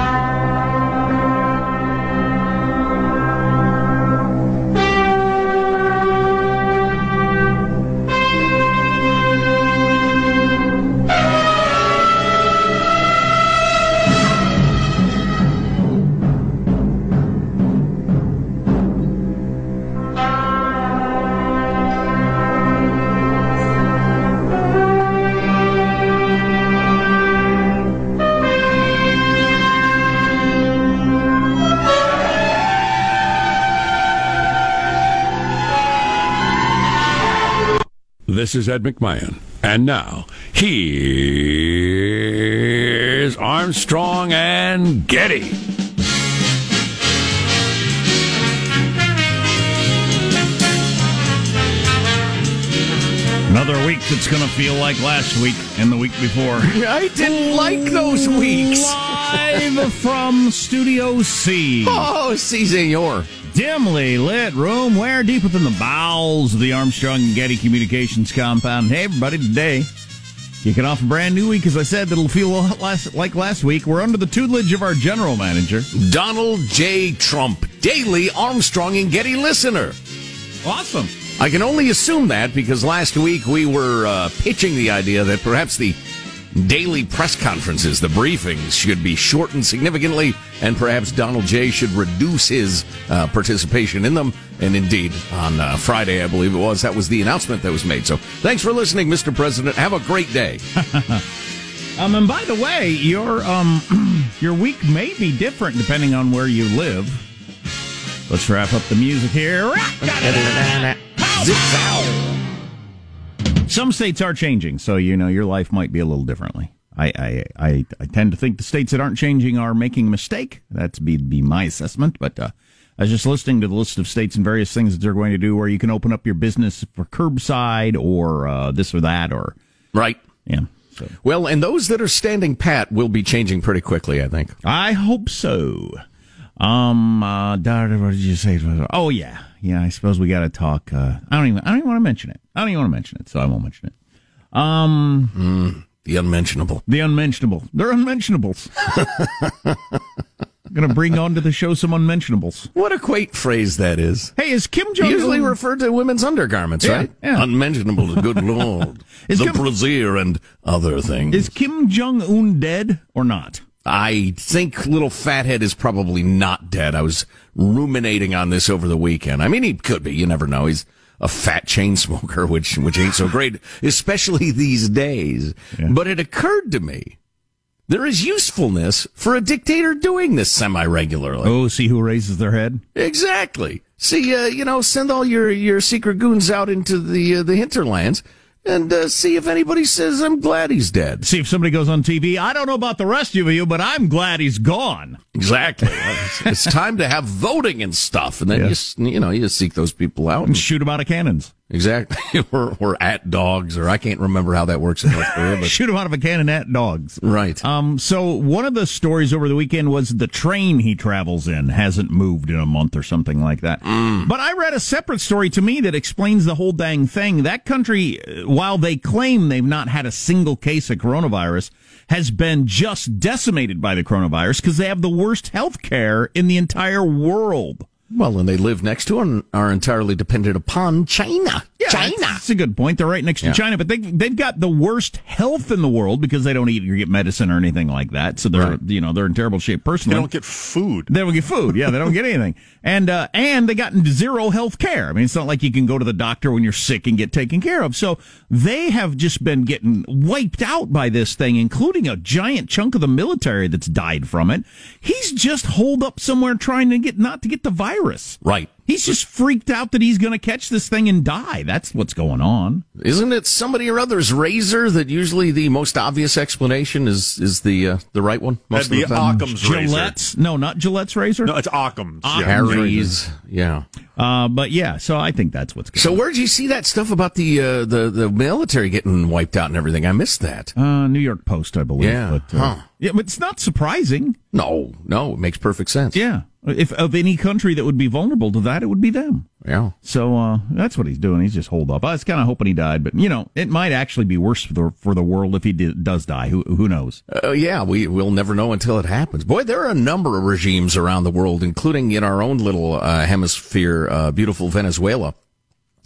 Thank you. This is Ed McMahon. And now, here's Armstrong and Getty. Another week that's going to feel like last week and the week before. I didn't like those weeks. Live from Studio C. Oh, si, senor. Dimly lit room where deep within the bowels of the Armstrong and Getty Communications compound. Hey, everybody, today, kicking off a brand new week, as I said, that'll feel a lot less like last week. We're under the tutelage of our general manager, Donald J. Trump, daily Armstrong and Getty listener. Awesome. I can only assume that because last week we were uh, pitching the idea that perhaps the daily press conferences, the briefings, should be shortened significantly, and perhaps Donald J. should reduce his uh, participation in them. And indeed, on uh, Friday, I believe it was, that was the announcement that was made. So thanks for listening, Mr. President. Have a great day. Um, and by the way, your um, your week may be different depending on where you live. Let's wrap up the music here. Some states are changing, so you know your life might be a little differently. I I, I, I tend to think the states that aren't changing are making a mistake. That's be be my assessment. But uh, I was just listening to the list of states and various things that they're going to do, where you can open up your business for curbside or uh, this or that, or Right. yeah. So Well, and those that are standing pat will be changing pretty quickly, I think. I hope so. Um, uh, what did you say? Oh yeah, yeah. I suppose we got to talk. Uh, I don't even. I don't even want to mention it. I don't even want to mention it, so I won't mention it. Um, The unmentionable. the unmentionable. They're unmentionables. I'm to bring on to the show some unmentionables. What a quaint phrase that is. Hey, is Kim Jong un Usually referred to women's undergarments, Yeah, right? yeah. Unmentionable, good lord. Is the Kim- brassiere and other things. Is Kim Jong Un dead or not? I think little fathead is probably not dead. I was ruminating on this over the weekend. I mean, he could be. You never know. He's a fat chain smoker, which which ain't so great, especially these days. But it occurred to me there is usefulness for a dictator doing this semi regularly. Oh, see who raises their head? Exactly. See, uh, you know, send all your your secret goons out into the uh, the hinterlands and uh, see if anybody says I'm glad he's dead. See if somebody goes on TV. I don't know about the rest of you, but I'm glad he's gone. Exactly. it's, time to have voting and stuff, and then Yeah. you you know you just seek those people out. And shoot them out of cannons. Exactly. or, or at dogs, or I can't remember how that works in North Korea, but Shoot him out of a cannon at dogs. right. Um, so one of the stories over the weekend was the train he travels in hasn't moved in a month or something like that. But I read a separate story to me that explains the whole dang thing. That country, uh, while they claim they've not had a single case of coronavirus, has been just decimated by the coronavirus because they have the worst health care in the entire world. Well, and they live next to and are entirely dependent upon China. China. That's a good point. They're right next to China, but they they've got the worst health in the world because they don't eat or get medicine or anything like that. So they're Right. you know they're in terrible shape personally. They don't get food. They don't get food. Yeah, they don't get anything. And uh, and they got zero health care. I mean, it's not like you can go to the doctor when you're sick and get taken care of. So they have just been getting wiped out by this thing, including a giant chunk of the military that's died from it. He's just holed up somewhere trying to get not to get the virus. Right. He's just freaked out that he's going to catch this thing and die. That's what's going on. Isn't it somebody or other's razor that usually the most obvious explanation is is the uh, the right one? Most That'd be of the time? Occam's razor. Gillette's? No, not Gillette's razor. No, it's Occam's. Occam's. Yeah. Harry's. Yeah. Uh, but yeah, so I think that's what's going So on. where'd you see that stuff about the uh, the the military getting wiped out and everything? I missed that. Uh, New York Post, I believe. Yeah. But, uh, Huh. yeah, but it's not surprising. No, no, it makes perfect sense. Yeah. If of any country that would be vulnerable to that, it would be them. Yeah. So uh, that's what he's doing. He's just holed up. I was kind of hoping he died, but you know, it might actually be worse for the for the world if he did, does die. Who who knows? Uh, yeah, we will never know until it happens. Boy, there are a number of regimes around the world, including in our own little uh, hemisphere, uh, beautiful Venezuela.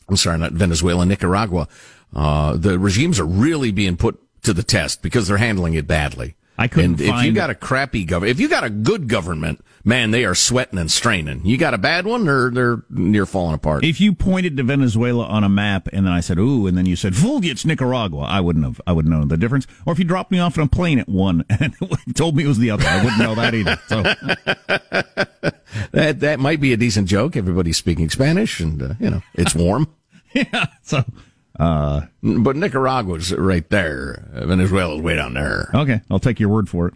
I'm sorry, not Venezuela, Nicaragua. Uh, the regimes are really being put to the test because they're handling it badly. I couldn't And if you got a crappy government, if you got a good government, man, they are sweating and straining. You got a bad one, or they're near falling apart. If you pointed to Venezuela on a map and then I said, "Ooh," and then you said, "Fool, it's Nicaragua," I wouldn't have. I wouldn't know the difference. Or if you dropped me off in a plane at one and told me it was the other, I wouldn't know that either. So that that might be a decent joke. Everybody's speaking Spanish, and uh, you know it's warm. yeah. So But Nicaragua's right there. Venezuela's way down there. Okay, I'll take your word for it.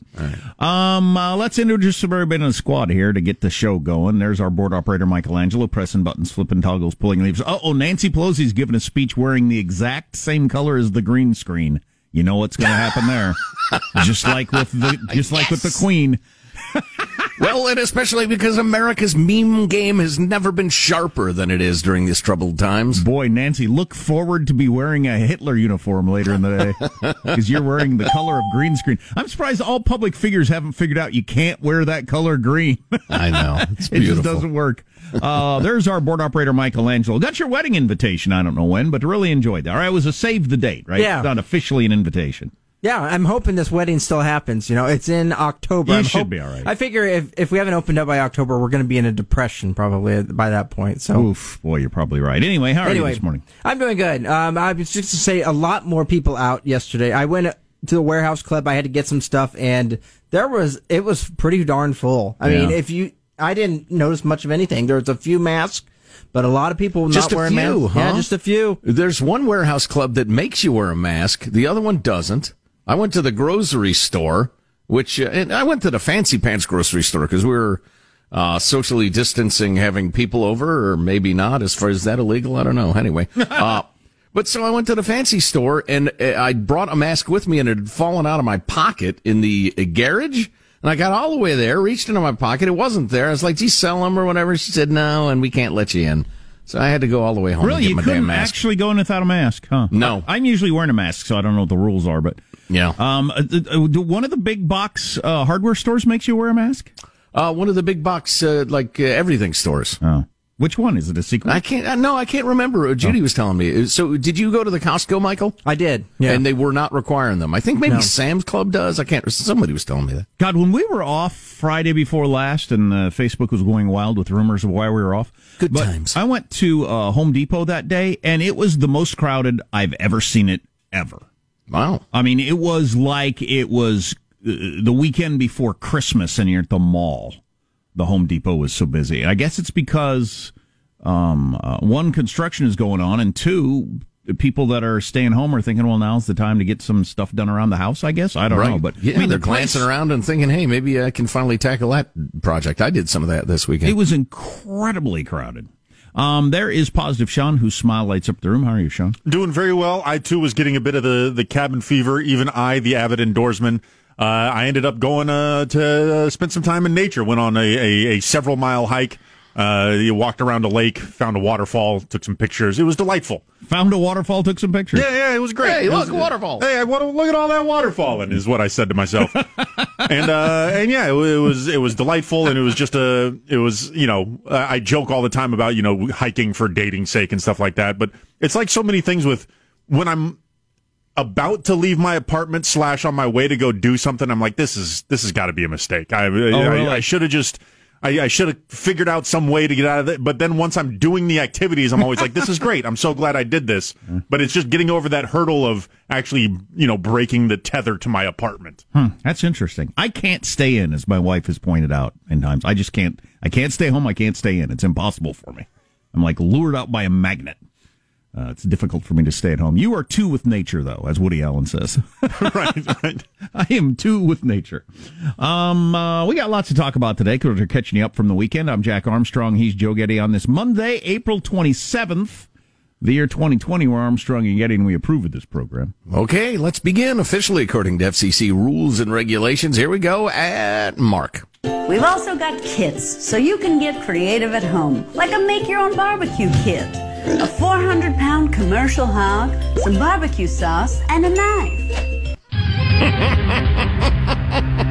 Um, uh, let's introduce everybody in the squad here to get the show going. There's our board operator, Michelangelo, pressing buttons, flipping toggles, pulling levers. Oh, Nancy Pelosi's giving a speech wearing the exact same color as the green screen. You know what's going to happen there? just like with the, just like with the Queen. Well, and especially because America's meme game has never been sharper than it is during these troubled times. Boy, Nancy, look forward to be wearing a Hitler uniform later in the day because you're wearing the color of green screen. I'm surprised all public figures haven't figured out you can't wear that color green. I know. It's it just doesn't work. Uh, there's our board operator, Michelangelo. Got your wedding invitation. I don't know when, but really enjoyed that. All right, it was a save the date, right? Yeah. It's not officially an invitation. Yeah, I'm hoping this wedding still happens. You know, it's in October. You I'm should be all right. I figure if if we haven't opened up by October, we're going to be in a depression probably by that point. So Oof, boy, you're probably right. Anyway, how are anyway, you this morning? I'm doing good. Um, I was just to say a lot more people out yesterday. I went to the warehouse club. I had to get some stuff, and there was it was pretty darn full. I mean, if you, I didn't notice much of anything. There was a few masks, but a lot of people Just not a wearing few, masks. huh? Yeah, just a few. There's one warehouse club that makes you wear a mask. The other one doesn't. I went to the grocery store, which, uh, and I went to the fancy pants grocery store because we were uh, socially distancing, having people over, or maybe not. As far as that illegal, I don't know. Anyway, uh, but so I went to the fancy store and uh, I brought a mask with me, and it had fallen out of my pocket in the uh, garage. And I got all the way there, reached into my pocket. It wasn't there. I was like, "Do you sell them or whatever?" She said, "No, and we can't let you in." So I had to go all the way home Really, and get you my couldn't mask. actually go in without a mask, huh? No. I'm usually wearing a mask, so I don't know what the rules are, but Yeah. um, uh, uh, do one of the big box uh, hardware stores makes you wear a mask. Uh, one of the big box, uh, like uh, everything stores. Oh. Which one? Is it a secret? I can't, uh, no, I can't remember. Uh, Judy was telling me. Uh, So did you go to the Costco, Michael? I did. Yeah. And they were not requiring them. I think maybe No. Sam's Club does. I can't, somebody was telling me that. God, when we were off Friday before last, and uh, Facebook was going wild with rumors of why we were off. Good but times. I went to uh, Home Depot that day, and it was the most crowded I've ever seen it ever. Wow. I mean, it was like it was uh, the weekend before Christmas, and you're at the mall. The Home Depot was so busy. I guess it's because um, uh, one, construction is going on, and two, people that are staying home are thinking, well, now's the time to get some stuff done around the house. I guess I don't know, but yeah, I mean, they're the place- glancing around and thinking, hey, maybe I can finally tackle that project. I did some of that this weekend. It was incredibly crowded. Um, there is positive Sean, whose smile lights up the room. How are you, Sean? Doing very well. I too was getting a bit of the, the cabin fever. Even I, the avid indoorsman, uh, I ended up going uh, to uh, spend some time in nature. Went on a, a, a several mile hike. Uh, you walked around a lake, found a waterfall, took some pictures. It was delightful. Found a waterfall, took some pictures. Yeah, yeah, it was great. Hey, It look, was- waterfall. Hey, I want to look at all that waterfalling is what I said to myself. and uh, and yeah, it, it was it was delightful, and it was just a it was you know uh, I joke all the time about you know hiking for dating sake and stuff like that, but it's like so many things with when I'm about to leave my apartment slash on my way to go do something, I'm like this is this has got to be a mistake. I I, really? I, I should have just. I, I should have figured out some way to get out of it. But then once I'm doing the activities, I'm always like, this is great. I'm so glad I did this. But it's just getting over that hurdle of actually, you know, breaking the tether to my apartment. Hmm, that's interesting. I can't stay in, as my wife has pointed out in times. I just can't. I can't stay home. I can't stay in. It's impossible for me. I'm like lured out by a magnet. Uh, it's difficult for me to stay at home. You are two with nature, though, as Woody Allen says. right, right. I am two with nature. Um, uh, we got lots to talk about today because we're catching you up from the weekend. I'm Jack Armstrong. He's Joe Getty on this Monday, April 27th, the year 2020. We're Armstrong and Getty, and we approve of this program. Okay, let's begin officially according to FCC rules and regulations. Here we go at Mark. We've also got kits, so you can get creative at home, like a make your own barbecue kit. A 400 pound commercial hog, some barbecue sauce, and a knife.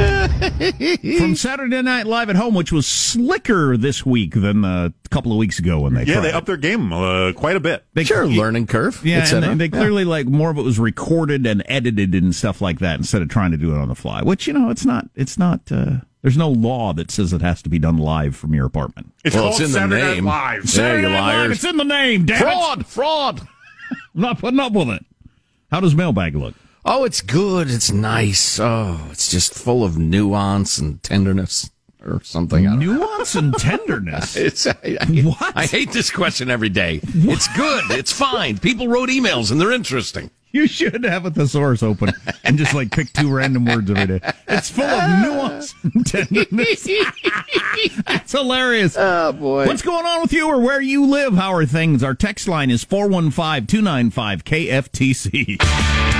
From Saturday Night Live at Home, which was slicker this week than uh, a couple of weeks ago when they Yeah, tried they it. upped their game uh, quite a bit. They- Sure, learning curve. Yeah, and cetera. they, they clearly like more of it was recorded and edited and stuff like that instead of trying to do it on the fly. Which you know, it's not. It's not. Uh, there's no law that says it has to be done live from your apartment. It's Well, called it's in the Saturday Night name. Live. There Saturday you Night Live. It's in the name. Damn it! Fraud, fraud. I'm not putting up with it. How does mailbag look? Oh, it's good. It's nice. Oh, it's just full of nuance and tenderness or something. I don't know. Nuance and tenderness. It's, I, I, What? I hate this question every day. It's good. It's fine. People wrote emails and they're interesting. You should have a thesaurus open and just like pick two random words every day. It's full of nuance and tenderness. That's hilarious. Oh, boy. What's going on with you or where you live? How are things? Our text line is 415 295 KFTC.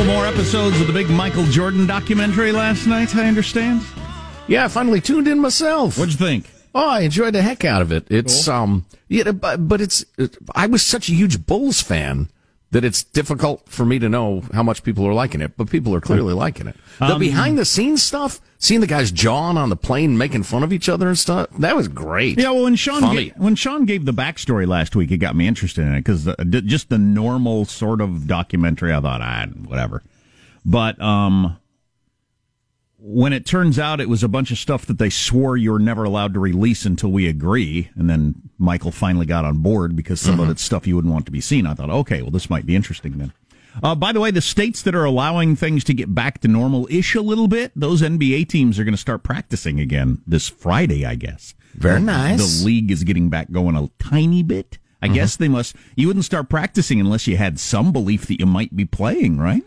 Couple more episodes of the big Michael Jordan documentary last night, I understand. Yeah, I finally tuned in myself. What'd you think? Oh, I enjoyed the heck out of it. It's um, yeah, but, but it's it, I was such a huge Bulls fan that it's difficult for me to know how much people are liking it. But people are clearly liking it. The Um, behind the scenes stuff, seeing the guys jawing on the plane, making fun of each other and stuff, that was great. Yeah, well, when Sean Funny. ga- when Sean gave the backstory last week, it got me interested in it because d- just the normal sort of documentary, I thought, ah, whatever. But um, when it turns out it was a bunch of stuff that they swore you were never allowed to release until we agree, and then Michael finally got on board because some of it's stuff you wouldn't want to be seen. I thought, okay, well, this might be interesting then. Uh, by the way, the states that are allowing things to get back to normal ish a little bit, those NBA teams are going to start practicing again this Friday, I guess. Very The- nice. The league is getting back going a tiny bit. I guess they must. You wouldn't start practicing unless you had some belief that you might be playing, right?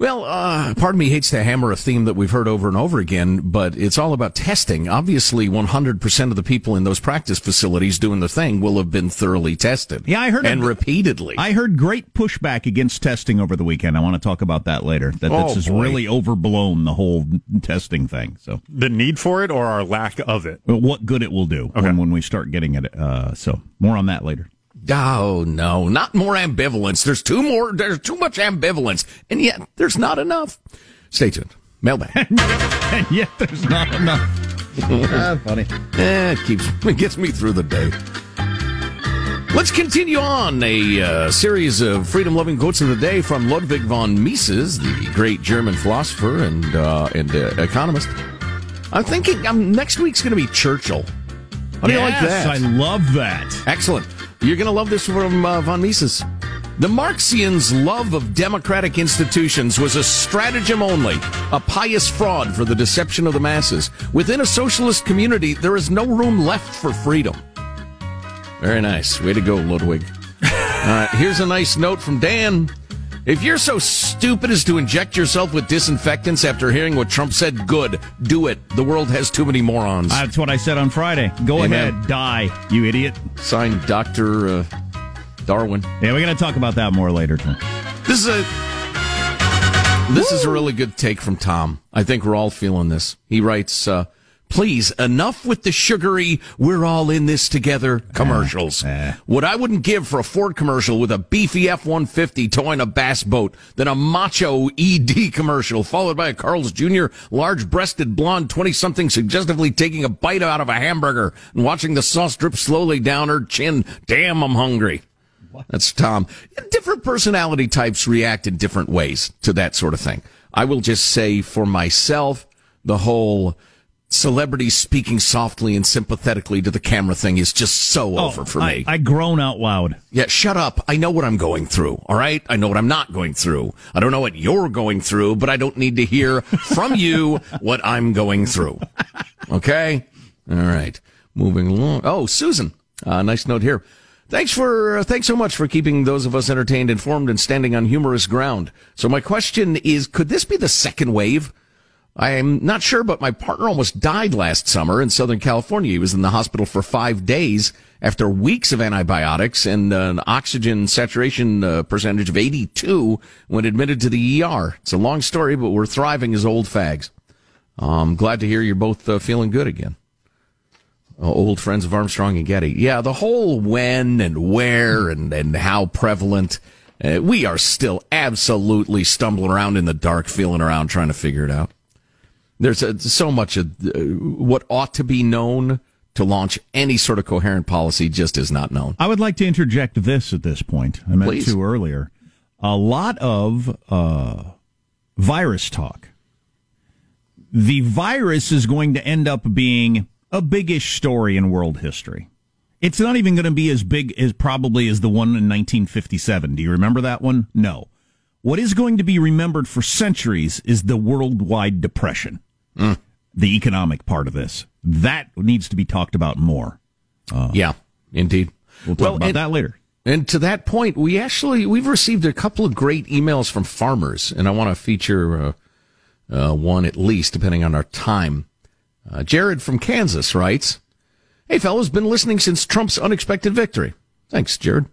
Well, uh, part of me hates to hammer a theme that we've heard over and over again, but it's all about testing. Obviously, 100% of the people in those practice facilities doing the thing will have been thoroughly tested. Yeah, I heard and a- repeatedly. I heard great pushback against testing over the weekend. I want to talk about that later. That Oh, this is boy. really overblown the whole testing thing. So The need for it or our lack of it? Well, what good it will do when, when we start getting it. Uh, so more on that later. Oh no, not more ambivalence. There's too more. There's too much ambivalence, and yet there's not enough. Stay tuned. Mailbag. and yet there's not enough. Ah, funny. Eh, it keeps it gets me through the day. Let's continue on a uh, series of freedom-loving quotes of the day from Ludwig von Mises, the great German philosopher and uh, and uh, economist. I'm thinking um, next week's going to be Churchill. How do you like that? I love that. Excellent. You're going to love this from uh, von Mises. The Marxians' love of democratic institutions was a stratagem only, a pious fraud for the deception of the masses. Within a socialist community, there is no room left for freedom. Very nice. Way to go, Ludwig. Uh, here's a nice note from Dan. If you're so stupid as to inject yourself with disinfectants after hearing what Trump said, good. Do it. The world has too many morons. That's what I said on Friday. Go Amen. ahead, die, you idiot. Signed, Dr. Uh, Darwin. Yeah, we're going to talk about that more later. Too. This is a this is a really good take from Tom. I think we're all feeling this. He writes, uh, "Please, enough with the sugary. We're all in this together." Commercials. Eh, eh. What I wouldn't give for a Ford commercial with a beefy F one fifty towing a bass boat, than a macho ED commercial followed by a Carl's Jr. large-breasted blonde twenty something suggestively taking a bite out of a hamburger and watching the sauce drip slowly down her chin. Damn, I'm hungry. what? That's Tom. Different personality types react in different ways to that sort of thing. I will just say for myself, the whole celebrity speaking softly and sympathetically to the camera thing is just so over for Oh, I, me. I groan out loud. yeah, shut up. I know what I'm going through. All right. I know what I'm not going through. I don't know what you're going through, but I don't need to hear from you what I'm going through. Okay. All right. Moving along. Oh, Susan. Uh, nice note here. Thanks for uh, thanks so much for keeping those of us entertained, informed, and standing on humorous ground. So my question is, could this be the second wave? I'm not sure, but my partner almost died last summer in Southern California. He was in the hospital for five days after weeks of antibiotics and an oxygen saturation uh, percentage of 82 when admitted to the ER. It's a long story, but we're thriving as old fags. I'm glad to hear you're both uh, feeling good again. Uh, old friends of Armstrong and Getty. Yeah, the whole when and where and, and how prevalent. Uh, we are still absolutely stumbling around in the dark, feeling around, trying to figure it out. There's uh so much of uh, what ought to be known to launch any sort of coherent policy just is not known. I would like to interject this at this point. I meant Please. to earlier. A lot of uh, virus talk. The virus is going to end up being a biggish story in world history. It's not even going to be as big as probably as the one in 1957. Do you remember that one? No. What is going to be remembered for centuries is the worldwide depression, the economic part of this. That needs to be talked about more. yeah, indeed. We'll talk about and- that later. And to that point, we actually we've received a couple of great emails from farmers, and I want to feature uh, uh, one at least, depending on our time. Uh, Jared from Kansas writes, "Hey fellas, been listening since Trump's unexpected victory. Thanks, Jared.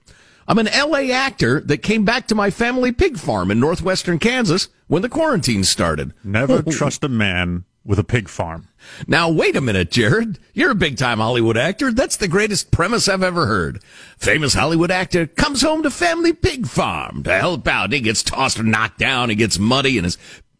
I'm an LA actor that came back to my family pig farm in northwestern Kansas when the quarantine started. Never trust a man with a pig farm. Now, wait a minute, Jared. You're a big time Hollywood actor. That's the greatest premise I've ever heard. Famous Hollywood actor comes home to family pig farm to help out. He gets tossed and knocked down. He gets muddy and his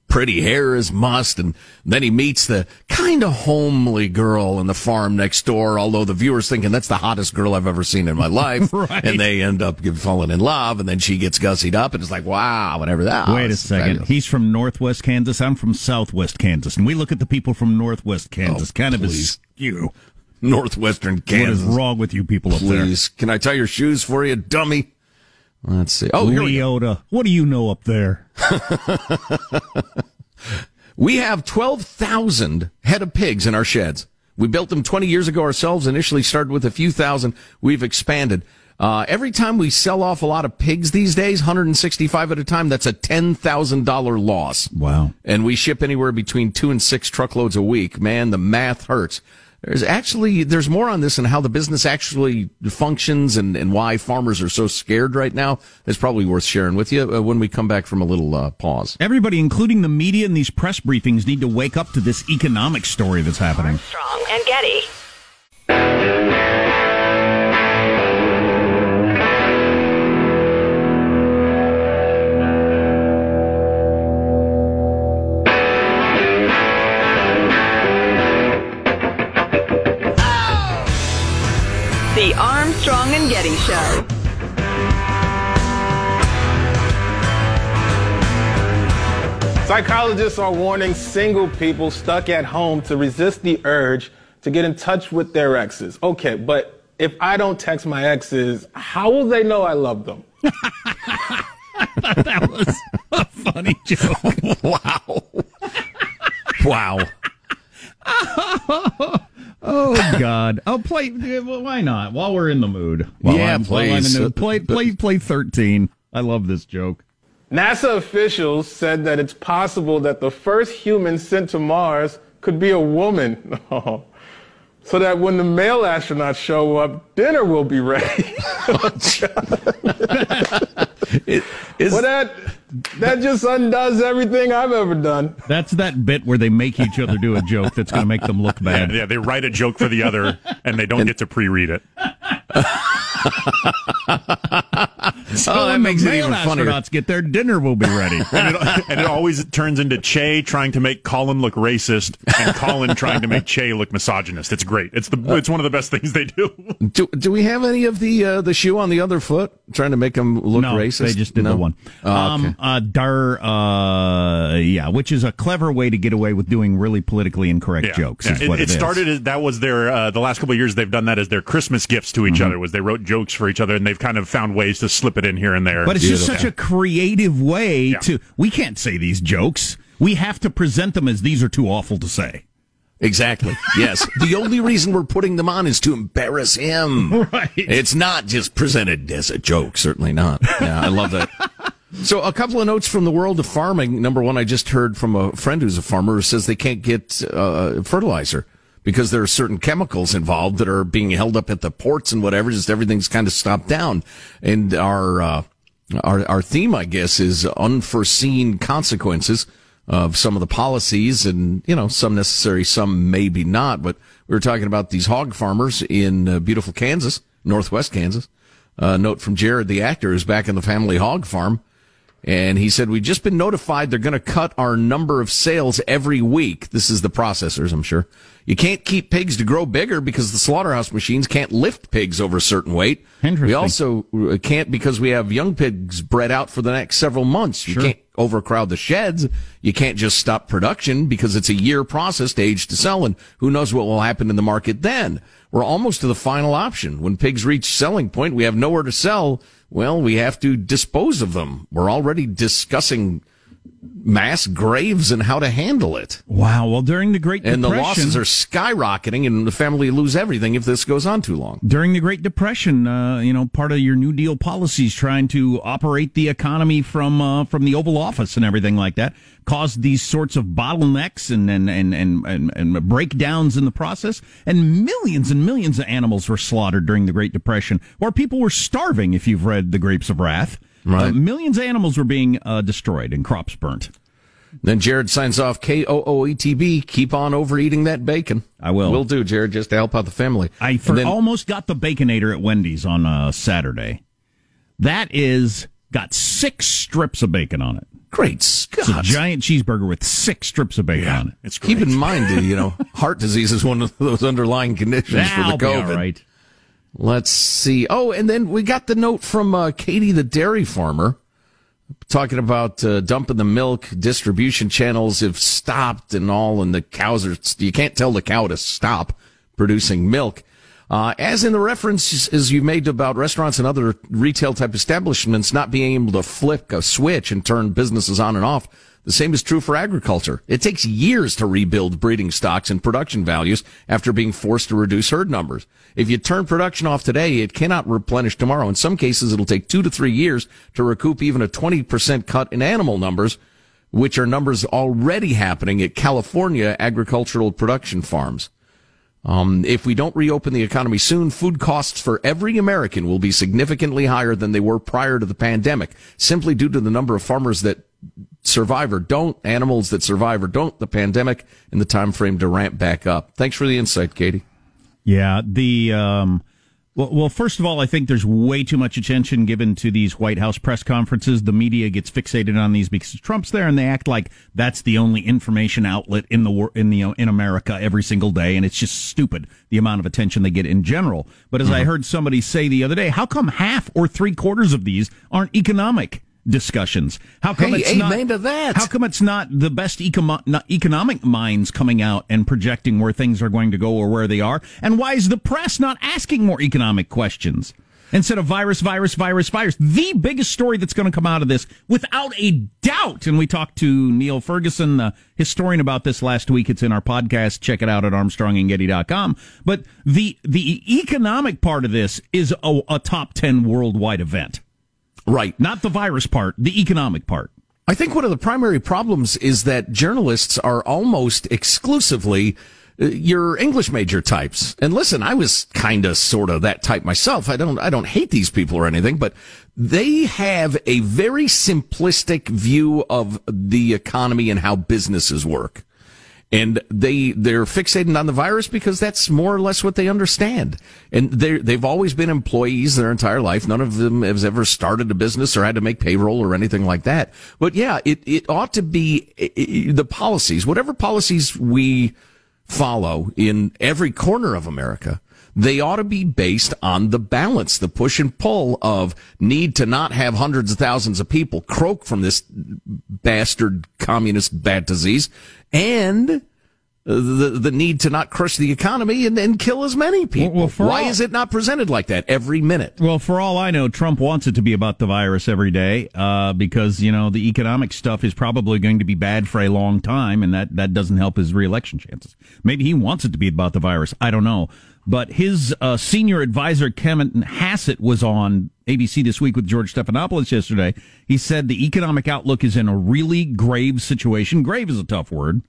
pretty hair is must. And then he meets the kind of homely girl in the farm next door, although the viewer's thinking that's the hottest girl I've ever seen in my life. Right. And they end up falling in love. And then she gets gussied up and it's like, wow, whatever that. Wait a second. He's from Northwest Kansas. I'm from Southwest Kansas. And we look at the people from Northwest Kansas kind of Oh, please. as you. Northwestern Kansas. What is wrong with you people up there? Please, can I tie your shoes for you, dummy? Let's see. Oh, here. Leota. What do you know up there? We have 12,000 head of pigs in our sheds. We built them 20 years ago ourselves, initially started with a few thousand. We've expanded. Uh, every time we sell off a lot of pigs these days, 165 at a time, that's a $10,000 loss. Wow. And we ship anywhere between two and six truckloads a week. Man, the math hurts. There's actually, there's more on this and how the business actually functions and, and why farmers are so scared right now. It's probably worth sharing with you uh, when we come back from a little uh, pause. Everybody, including the media and these press briefings, need to wake up to this economic story that's happening. Strong and Getty. Show. Psychologists are warning single people stuck at home to resist the urge to get in touch with their exes. Okay, but if I don't text my exes, how will they know I love them? that was a funny joke. wow. Wow. oh God! Oh, play. well, Why not? While we're in the mood. While Yeah, I'm- while I'm in please. the play, play, play. Thirteen. I love this joke. NASA officials said that it's possible that the first human sent to Mars could be a woman. Oh. So that when the male astronauts show up, dinner will be ready. well, that that just undoes everything I've ever done. That's that bit where they make each other do a joke that's going to make them look bad. yeah, they write a joke for the other, and they don't get to pre-read it. So Oh, that makes the it male even funnier. astronauts get their dinner will be ready. And it, and it always turns into Che trying to make Colin look racist, and Colin trying to make Che look misogynist. It's great. It's the it's one of the best things they do. Do, do we have any of the uh, the shoe on the other foot trying to make them look no, racist? they just did No? the one. Oh, okay. Um, uh, dar, uh, yeah, which is a clever way to get away with doing really politically incorrect jokes. Yeah, is it, what it it is. started as that was their uh, the last couple of years they've done that as their Christmas gifts to each Mm-hmm. other was they wrote jokes for each other and they've kind of found ways to slip it in here and there. But it's just such a creative way to. We can't say these jokes. We have to present them as these are too awful to say. Exactly. Yes. the only reason we're putting them on is to embarrass him. Right. It's not just presented as a joke. Certainly not. Yeah, I love that. So, a couple of notes from the world of farming. Number one, I just heard from a friend who's a farmer who says they can't get uh, fertilizer because there are certain chemicals involved that are being held up at the ports and whatever. Just everything's kind of stopped down. And our uh, our our theme, I guess, is unforeseen consequences of some of the policies, and you know, some necessary, some maybe not. But we were talking about these hog farmers in uh, beautiful Kansas, northwest Kansas. A note from Jared, the actor, who's back in the family hog farm. And he said, We've just been notified they're going to cut our number of sales every week. This is the processors, I'm sure. You can't keep pigs to grow bigger because the slaughterhouse machines can't lift pigs over a certain weight. We also uh, can't because we have young pigs bred out for the next several months. You Sure. can't overcrowd the sheds. You can't just stop production because it's a year process to age to sell. And who knows what will happen in the market then? We're almost to the final option. When pigs reach selling point, we have nowhere to sell. Well, we have to dispose of them. We're already discussing mass graves and how to handle it. Wow. Well, during the Great Depression. And the losses are skyrocketing and the family lose everything if this goes on too long. during the Great Depression, uh, you know, part of your New Deal policies trying to operate the economy from uh, from the Oval Office and everything like that caused these sorts of bottlenecks and and, and, and, and and breakdowns in the process, and millions and millions of animals were slaughtered during the Great Depression, or people were starving. If you've read The Grapes of Wrath, Right. Uh, millions of animals were being uh, destroyed and crops burnt. Then Jared signs off K O O E T B. Keep on overeating that bacon. I will. Will do, Jared, just to help out the family. I for, then- almost got the Baconator at Wendy's on uh, Saturday. That is got six strips of bacon on it. Great It's a giant cheeseburger with six strips of bacon on it. It's Keep in mind, you know, heart disease is one of those underlying conditions for That'll the be COVID. all right. Let's see. Oh, and then we got the note from uh, Katie, the dairy farmer, talking about uh, dumping the milk. Distribution channels have stopped and all, and the cows are. You can't tell the cow to stop producing milk. Uh, as in the reference as you made about restaurants and other retail type establishments not being able to flip a switch and turn businesses on and off, the same is true for agriculture. It takes years to rebuild breeding stocks and production values after being forced to reduce herd numbers. If you turn production off today, it cannot replenish tomorrow. In some cases, it'll take two to three years to recoup even a 20% cut in animal numbers, which are numbers already happening at California agricultural production farms. Um, if we don't reopen the economy soon, food costs for every American will be significantly higher than they were prior to the pandemic, simply due to the number of farmers that survive or don't, animals that survive or don't, the pandemic, and the time frame to ramp back up. Thanks for the insight, Katie. Yeah, the um, well, well, first of all, I think there's way too much attention given to these White House press conferences. The media gets fixated on these because Trump's there, and they act like that's the only information outlet in the wor- in the in America every single day, and it's just stupid the amount of attention they get in general. But as I heard somebody say the other day, how come half or three quarters of these aren't economic? Discussions. How come Hey, it's not? to that. How come it's not the best econo- economic minds coming out and projecting where things are going to go or where they are? And why is the press not asking more economic questions? Instead of virus, virus, virus, virus. The biggest story that's going to come out of this, without a doubt, and we talked to Niall Ferguson, the historian, about this last week. It's in our podcast. Check it out at armstrongandgetty.com. But the, the economic part of this is a, a top 10 worldwide event. Right. Not the virus part, the economic part. I think one of the primary problems is that journalists are almost exclusively uh, your English major types. And listen, I was kind of sort of that type myself. I don't I don't hate these people or anything, but they have a very simplistic view of the economy and how businesses work. And they, they're fixated on the virus because that's more or less what they understand. And they they've always been employees their entire life. None of them has ever started a business or had to make payroll or anything like that. But yeah, it, it ought to be i- i- the policies, whatever policies we follow in every corner of America, they ought to be based on the balance, the push and pull of need to not have hundreds of thousands of people croak from this bastard communist bat disease and the the need to not crush the economy and, and kill as many people. well, Why all- is it not presented like that every minute? Well, for all I know, Trump wants it to be about the virus every day uh, because you know the economic stuff is probably going to be bad for a long time, and that that doesn't help his reelection chances. Maybe he wants it to be about the virus. I don't know. But his uh, senior advisor Kevin Hassett was on ABC this week with George Stephanopoulos yesterday. He said the economic outlook is in a really grave situation. Grave is a tough word.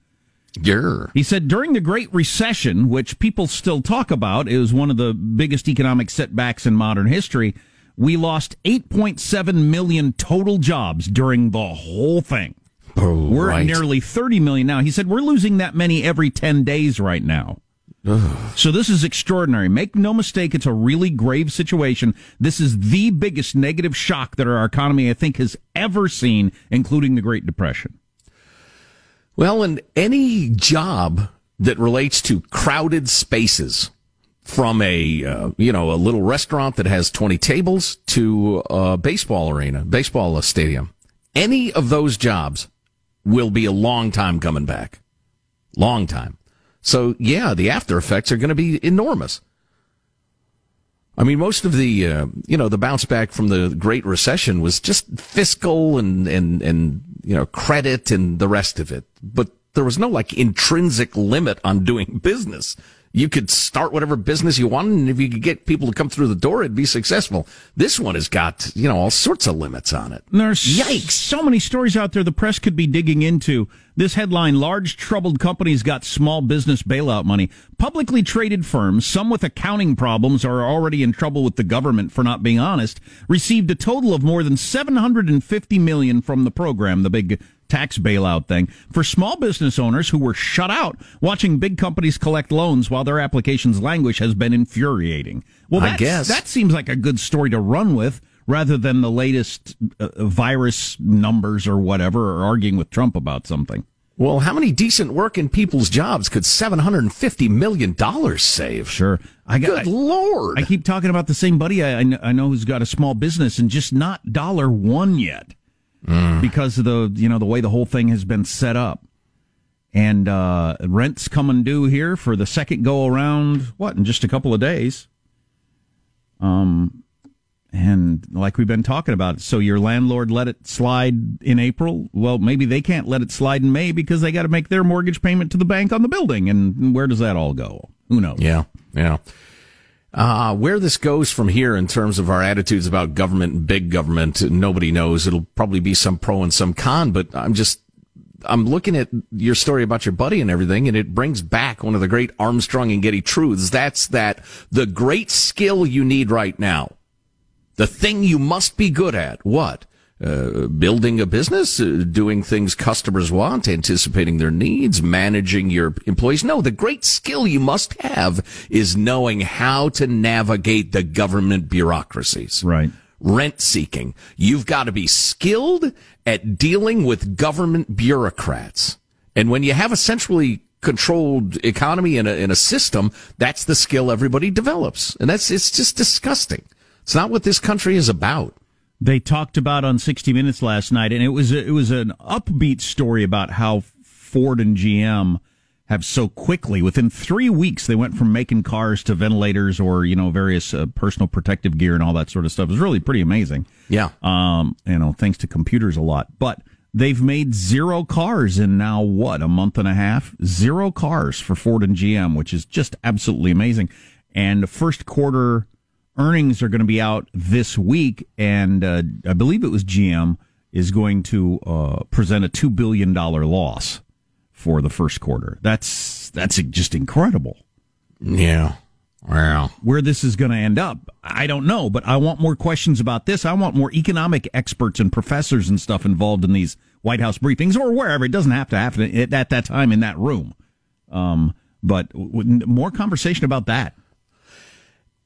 Yeah. He said during the Great Recession, which people still talk about, it was one of the biggest economic setbacks in modern history. We lost 8.7 million total jobs during the whole thing. Oh, we're right. at nearly 30 million now. He said we're losing that many every 10 days right now. So this is extraordinary. Make no mistake, it's a really grave situation. This is the biggest negative shock that our economy, I think, has ever seen, including the Great Depression. Well, and any job that relates to crowded spaces, from a uh, you know a little restaurant that has 20 tables to a baseball arena, baseball stadium, any of those jobs will be a long time coming back, long time. So yeah, the after effects are going to be enormous. I mean, most of the uh, you know the bounce back from the Great Recession was just fiscal and and and you know credit and the rest of it, but there was no like intrinsic limit on doing business. You could start whatever business you wanted, and if you could get people to come through the door, it'd be successful. This one has got you know all sorts of limits on it. There's Yikes. so many stories out there the press could be digging into. This headline, large troubled companies got small business bailout money. Publicly traded firms, some with accounting problems or are already in trouble with the government for not being honest, received a total of more than 750 million from the program, the big tax bailout thing, for small business owners who were shut out watching big companies collect loans while their applications languish has been infuriating. Well, I guess. that seems like a good story to run with rather than the latest uh, virus numbers or whatever or arguing with Trump about something. Well, how many decent working people's jobs could seven hundred and fifty million dollars save? Sure, I got, Good lord! I keep talking about the same buddy I, I know who's got a small business and just not dollar one yet Mm. because of the you know the way the whole thing has been set up. and uh, rent's coming due here for the second go around. What in just a couple of days? Um, and like we've been talking about, so your landlord let it slide in April. Well, maybe they can't let it slide in May because they got to make their mortgage payment to the bank on the building. And where does that all go? Who knows? Yeah, yeah. Uh, where this goes from here in terms of our attitudes about government and big government, nobody knows. It'll probably be some pro and some con, but I'm just, I'm looking at your story about your buddy and everything, and it brings back one of the great Armstrong and Getty truths. That's that the great skill you need right now, the thing you must be good at, what? Uh, building a business, uh, doing things customers want, anticipating their needs, managing your employees. No, the great skill you must have is knowing how to navigate the government bureaucracies. Right. Rent seeking. You've got to be skilled at dealing with government bureaucrats. And when you have a centrally controlled economy in a, in a system, that's the skill everybody develops. And that's, it's just disgusting. It's not what this country is about. They talked about on 60 Minutes last night, and it was a, it was an upbeat story about how Ford and GM have so quickly within three weeks they went from making cars to ventilators or you know various uh, personal protective gear and all that sort of stuff. It was really pretty amazing. Yeah, um, you know, thanks to computers a lot, but. They've made zero cars in now what a month and a half. Zero cars for Ford and GM, which is just absolutely amazing. And first quarter earnings are going to be out this week, and uh, I believe it was GM is going to uh, present a two billion dollar loss for the first quarter. That's that's just incredible. Yeah. Wow. Where this is going to end up, I don't know, but I want more questions about this. I want more economic experts and professors and stuff involved in these White House briefings or wherever. It doesn't have to happen at that time in that room. Um, but more conversation about that.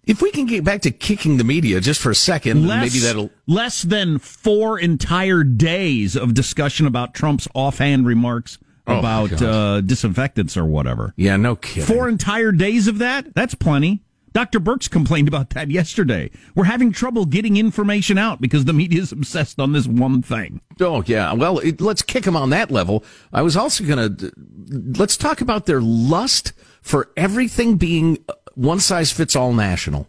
If we can get back to kicking the media just for a second, less, maybe that'll less than four entire days of discussion about Trump's offhand remarks Oh, about uh, disinfectants or whatever. Yeah, no kidding. Four entire days of that? That's plenty. Dr. Birx complained about that yesterday. We're having trouble getting information out because the media is obsessed on this one thing. Oh yeah. Well, it, let's kick them on that level. I was also going to let's talk about their lust for everything being one size fits all national.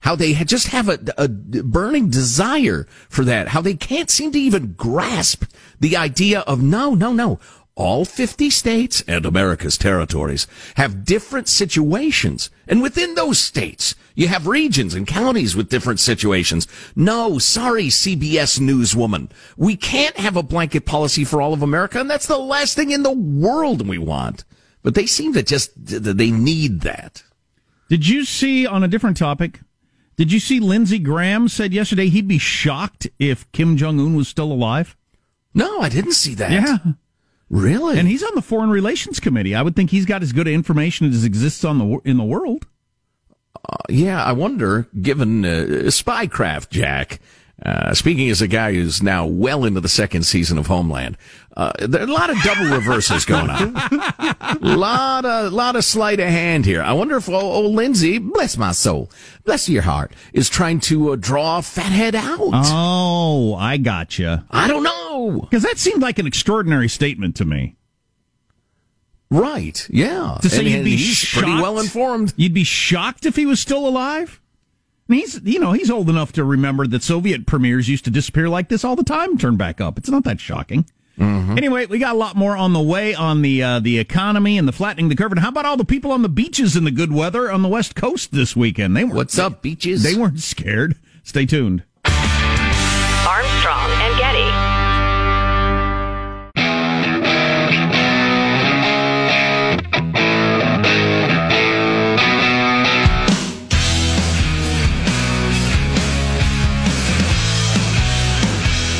How they just have a, a burning desire for that. How they can't seem to even grasp the idea of no, no, no. All 50 states and America's territories have different situations. And within those states, you have regions and counties with different situations. No, sorry, CBS Newswoman. We can't have a blanket policy for all of America, and that's the last thing in the world we want. But they seem to just, they need that. Did you see on a different topic? Did you see Lindsey Graham said yesterday he'd be shocked if Kim Jong Un was still alive? No, I didn't see that. Yeah. Really? And he's on the Foreign Relations Committee. I would think he's got as good information as exists on the in the world. Uh, yeah, I wonder, given uh, spycraft, Jack. Uh, speaking as a guy who's now well into the second season of Homeland, uh, there are a lot of double reverses going on. a lot of, lot of sleight of hand here. I wonder if old, old Lindsey, bless my soul, bless your heart, is trying to uh, draw Fathead out. Oh, I gotcha. I don't know. Because that seemed like an extraordinary statement to me. Right, yeah. To say And- you'd be pretty well informed. You'd be shocked if he was still alive. And he's, you know, he's old enough to remember that Soviet premiers used to disappear like this all the time, and turn back up. It's not that shocking. Mm-hmm. Anyway, we got a lot more on the way on the uh, the economy and the flattening the curve. And how about all the people on the beaches in the good weather on the West Coast this weekend? They were What's up, beaches? They weren't scared. Stay tuned.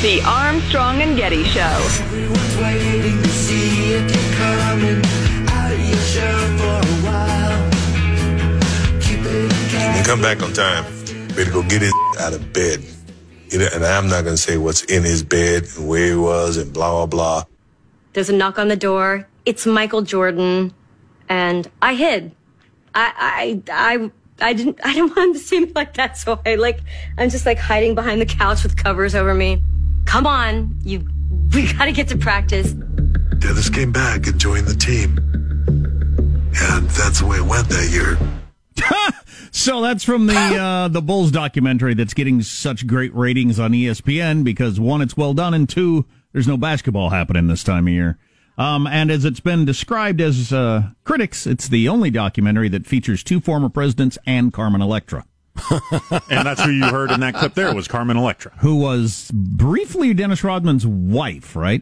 The Armstrong and Getty Show. Everyone's waiting to see if you're coming out of your shell for a while. Keep it and come back on time. Better go get his out of bed. And I'm not going to say what's in his bed and where he was and blah, blah, blah. There's a knock on the door. It's Michael Jordan. And I hid. I, I, I, I didn't, I didn't want him to see me like that. So I like, I'm just like hiding behind the couch with covers over me. Come on. You, we gotta get to practice. Dennis came back and joined the team. And that's the way it went that year. So that's from the uh, the Bulls documentary that's getting such great ratings on ESPN because one, it's well done, and two, there's no basketball happening this time of year. Um, and as it's been described as uh, critics, it's the only documentary that features two former presidents and Carmen Electra, and that's who you heard in that clip. There was Carmen Electra. who was briefly Dennis Rodman's wife, right?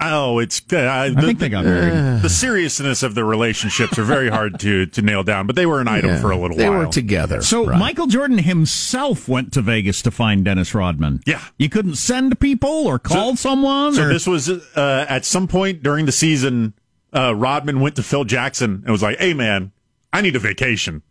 Oh, it's. Uh, I think they got married. The seriousness of the relationships are very hard to to nail down, but they were an item Yeah, for a little they while. They were together. So Michael Jordan himself went to Vegas to find Dennis Rodman. Yeah. you couldn't send people or call someone. So or... this was uh, at some point during the season. Uh, Rodman went to Phil Jackson and was like, "Hey, man, I need a vacation."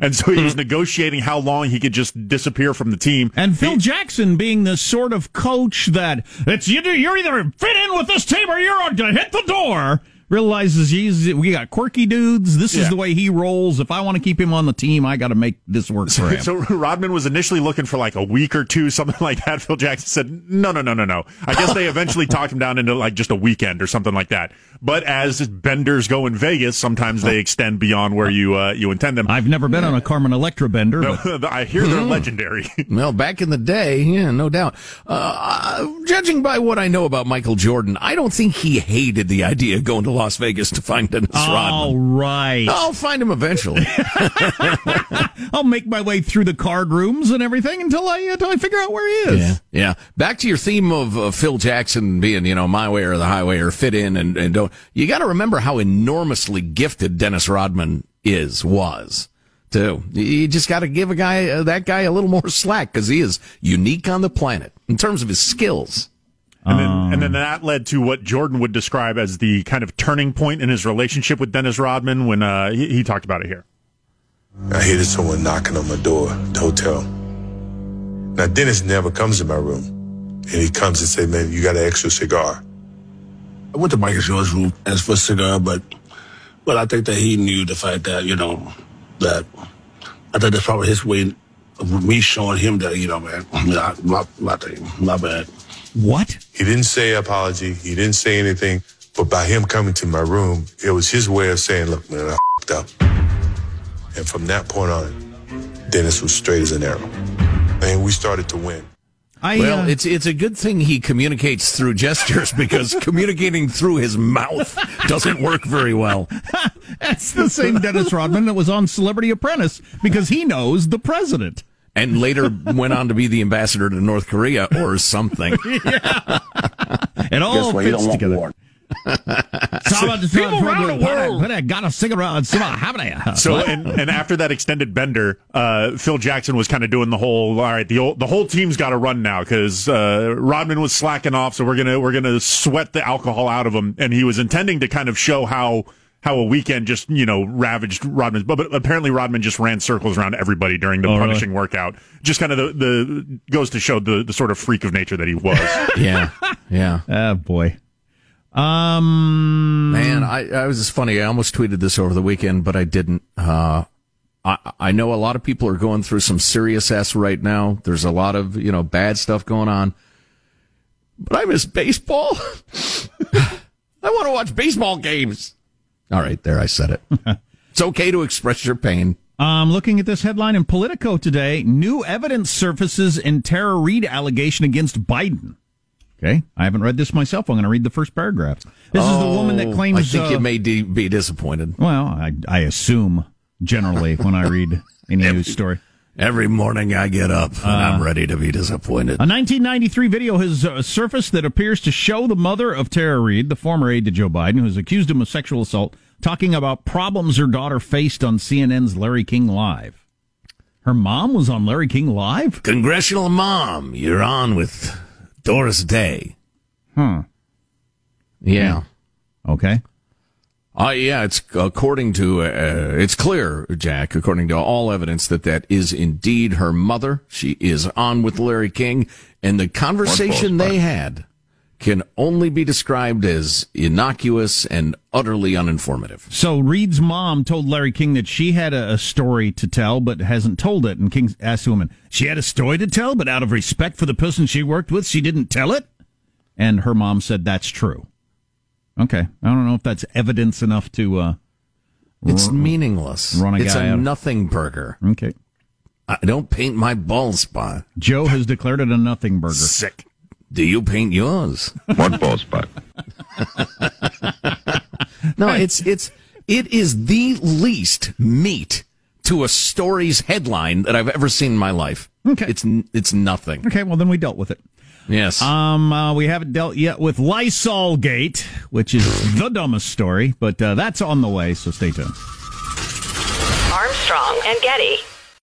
And so he was hmm. negotiating how long he could just disappear from the team. And Phil Jackson being the sort of coach that it's you do you're either fit in with this team or you're on to hit the door. Realizes he's we got quirky dudes. This is the way he rolls. If I want to keep him on the team, I got to make this work for him. So Rodman was initially looking for like a week or two, something like that. Phil Jackson said, "No, no, no, no, no." I guess they eventually talked him down into like just a weekend or something like that. But as benders go in Vegas, sometimes they extend beyond where you uh, you intend them. I've never been on a Carmen Electra bender. but- I hear they're legendary. Well, back in the day, yeah, no doubt. Uh, judging by what I know about Michael Jordan, I don't think he hated the idea of going to Las Vegas to find Dennis All Rodman. right. I'll find him eventually. I'll make my way through the card rooms and everything until I until I figure out where he is. Yeah, yeah. Back to your theme of uh, Phil Jackson being, you know, my way or the highway or fit in and, and don't. You got to remember how enormously gifted Dennis Rodman is, was, too. You just got to give a guy, uh, that guy a little more slack because he is unique on the planet in terms of his skills. And then, Um. and then that led to what Jordan would describe as the kind of turning point in his relationship with Dennis Rodman when uh, he, he talked about it here. I hated someone knocking on my door, the hotel. Now, Dennis never comes in my room. And he comes and say, man, you got an extra cigar. I went to Michael Jordan's room as for a cigar, but but I think that he knew the fact that you know that I think that's probably his way of me showing him that you know, man, my my my thing, my bad. What? He didn't say apology. He didn't say anything. But by him coming to my room, it was his way of saying, look, man, I fed up. And from that point on, Dennis was straight as an arrow. And we started to win. I, well, uh, it's it's a good thing he communicates through gestures because communicating through his mouth doesn't work very well. That's the same Dennis Rodman that was on Celebrity Apprentice because he knows the president. And later went on to be the ambassador to North Korea or something. yeah. It all Guess what? You fits don't want together. war. People around the world. I got a cigarette. So, So and, and after that extended bender, uh, Phil Jackson was kind of doing the whole all right. The old, the whole team's got to run now because uh, Rodman was slacking off. So we're gonna we're gonna sweat the alcohol out of him, and he was intending to kind of show how how a weekend just you know ravaged Rodman's. But, but apparently Rodman just ran circles around everybody during the Oh, really? punishing workout. Just kind of the, the goes to show the the sort of freak of nature that he was. yeah, yeah. Oh boy. Um, Man, I, I was just funny. I almost tweeted this over the weekend, but I didn't. Uh, I, I know a lot of people are going through some serious s right now. There's a lot of you know bad stuff going on, but I miss baseball. I want to watch baseball games. All right, there I said it. it's okay to express your pain. Um, looking at this headline in Politico today, new evidence surfaces in Tara Reade allegation against Biden. Okay, I haven't read this myself. I'm going to read the first paragraph. This is the woman that Oh, claims. I think uh, you may de- be disappointed. Well, I, I assume generally when I read any news story. Every morning I get up and I'm ready to be disappointed. A 1993 video has uh, surfaced that appears to show the mother of Tara Reade, the former aide to Joe Biden, who has accused him of sexual assault, talking about problems her daughter faced on CNN's Larry King Live. Her mom was on Larry King Live? Congressional mom, you're on with Doris Day. Huh. Yeah. Okay. Uh, yeah, it's according to, uh, it's clear, Jack, according to all evidence that that is indeed her mother. She is on with Larry King and the conversation they had can only be described as innocuous and utterly uninformative. So Reade's mom told Larry King that she had a, a story to tell, but hasn't told it. And King asked the woman, she had a story to tell, but out of respect for the person she worked with, she didn't tell it? And her mom said that's true. Okay, I don't know if that's evidence enough to. Uh, It's ru- meaningless. Run a it's guy a out. nothing burger. Okay. I don't paint my bald spot. Joe has declared it a nothing burger. Sick. Do you paint yours? What bald spot? No, it's it's it is the least meat to a story's headline that I've ever seen in my life. Okay. It's it's nothing. Okay, well then we dealt with it. Yes. Um, uh, we haven't dealt yet with Lysol Gate, which is the dumbest story, but uh, that's on the way. So stay tuned. Armstrong and Getty.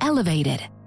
elevated.